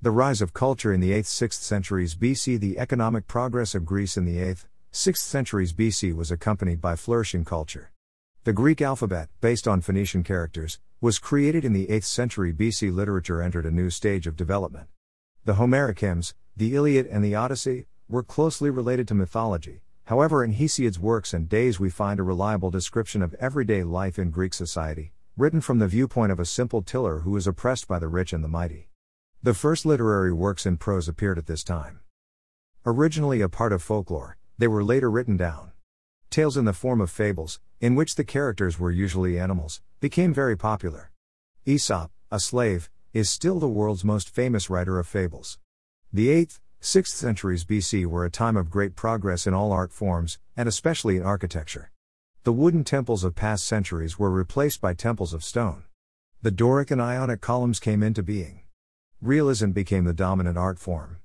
The rise of culture in the 8th 6th centuries BC The economic progress of Greece in the 8th, 6th centuries BC was accompanied by flourishing culture. The Greek alphabet, based on Phoenician characters, was created in the 8th century BC. Literature entered a new stage of development. The Homeric hymns, the Iliad and the Odyssey, were closely related to mythology. However, in Hesiod's works and days, we find a reliable description of everyday life in Greek society, written from the viewpoint of a simple tiller who is oppressed by the rich and the mighty. The first literary works in prose appeared at this time. Originally a part of folklore, they were later written down. Tales in the form of fables, in which the characters were usually animals, became very popular. Aesop, a slave, is still the world's most famous writer of fables. The 8th, 6th centuries BC were a time of great progress in all art forms, and especially in architecture. The wooden temples of past centuries were replaced by temples of stone. The Doric and Ionic columns came into being. Realism became the dominant art form.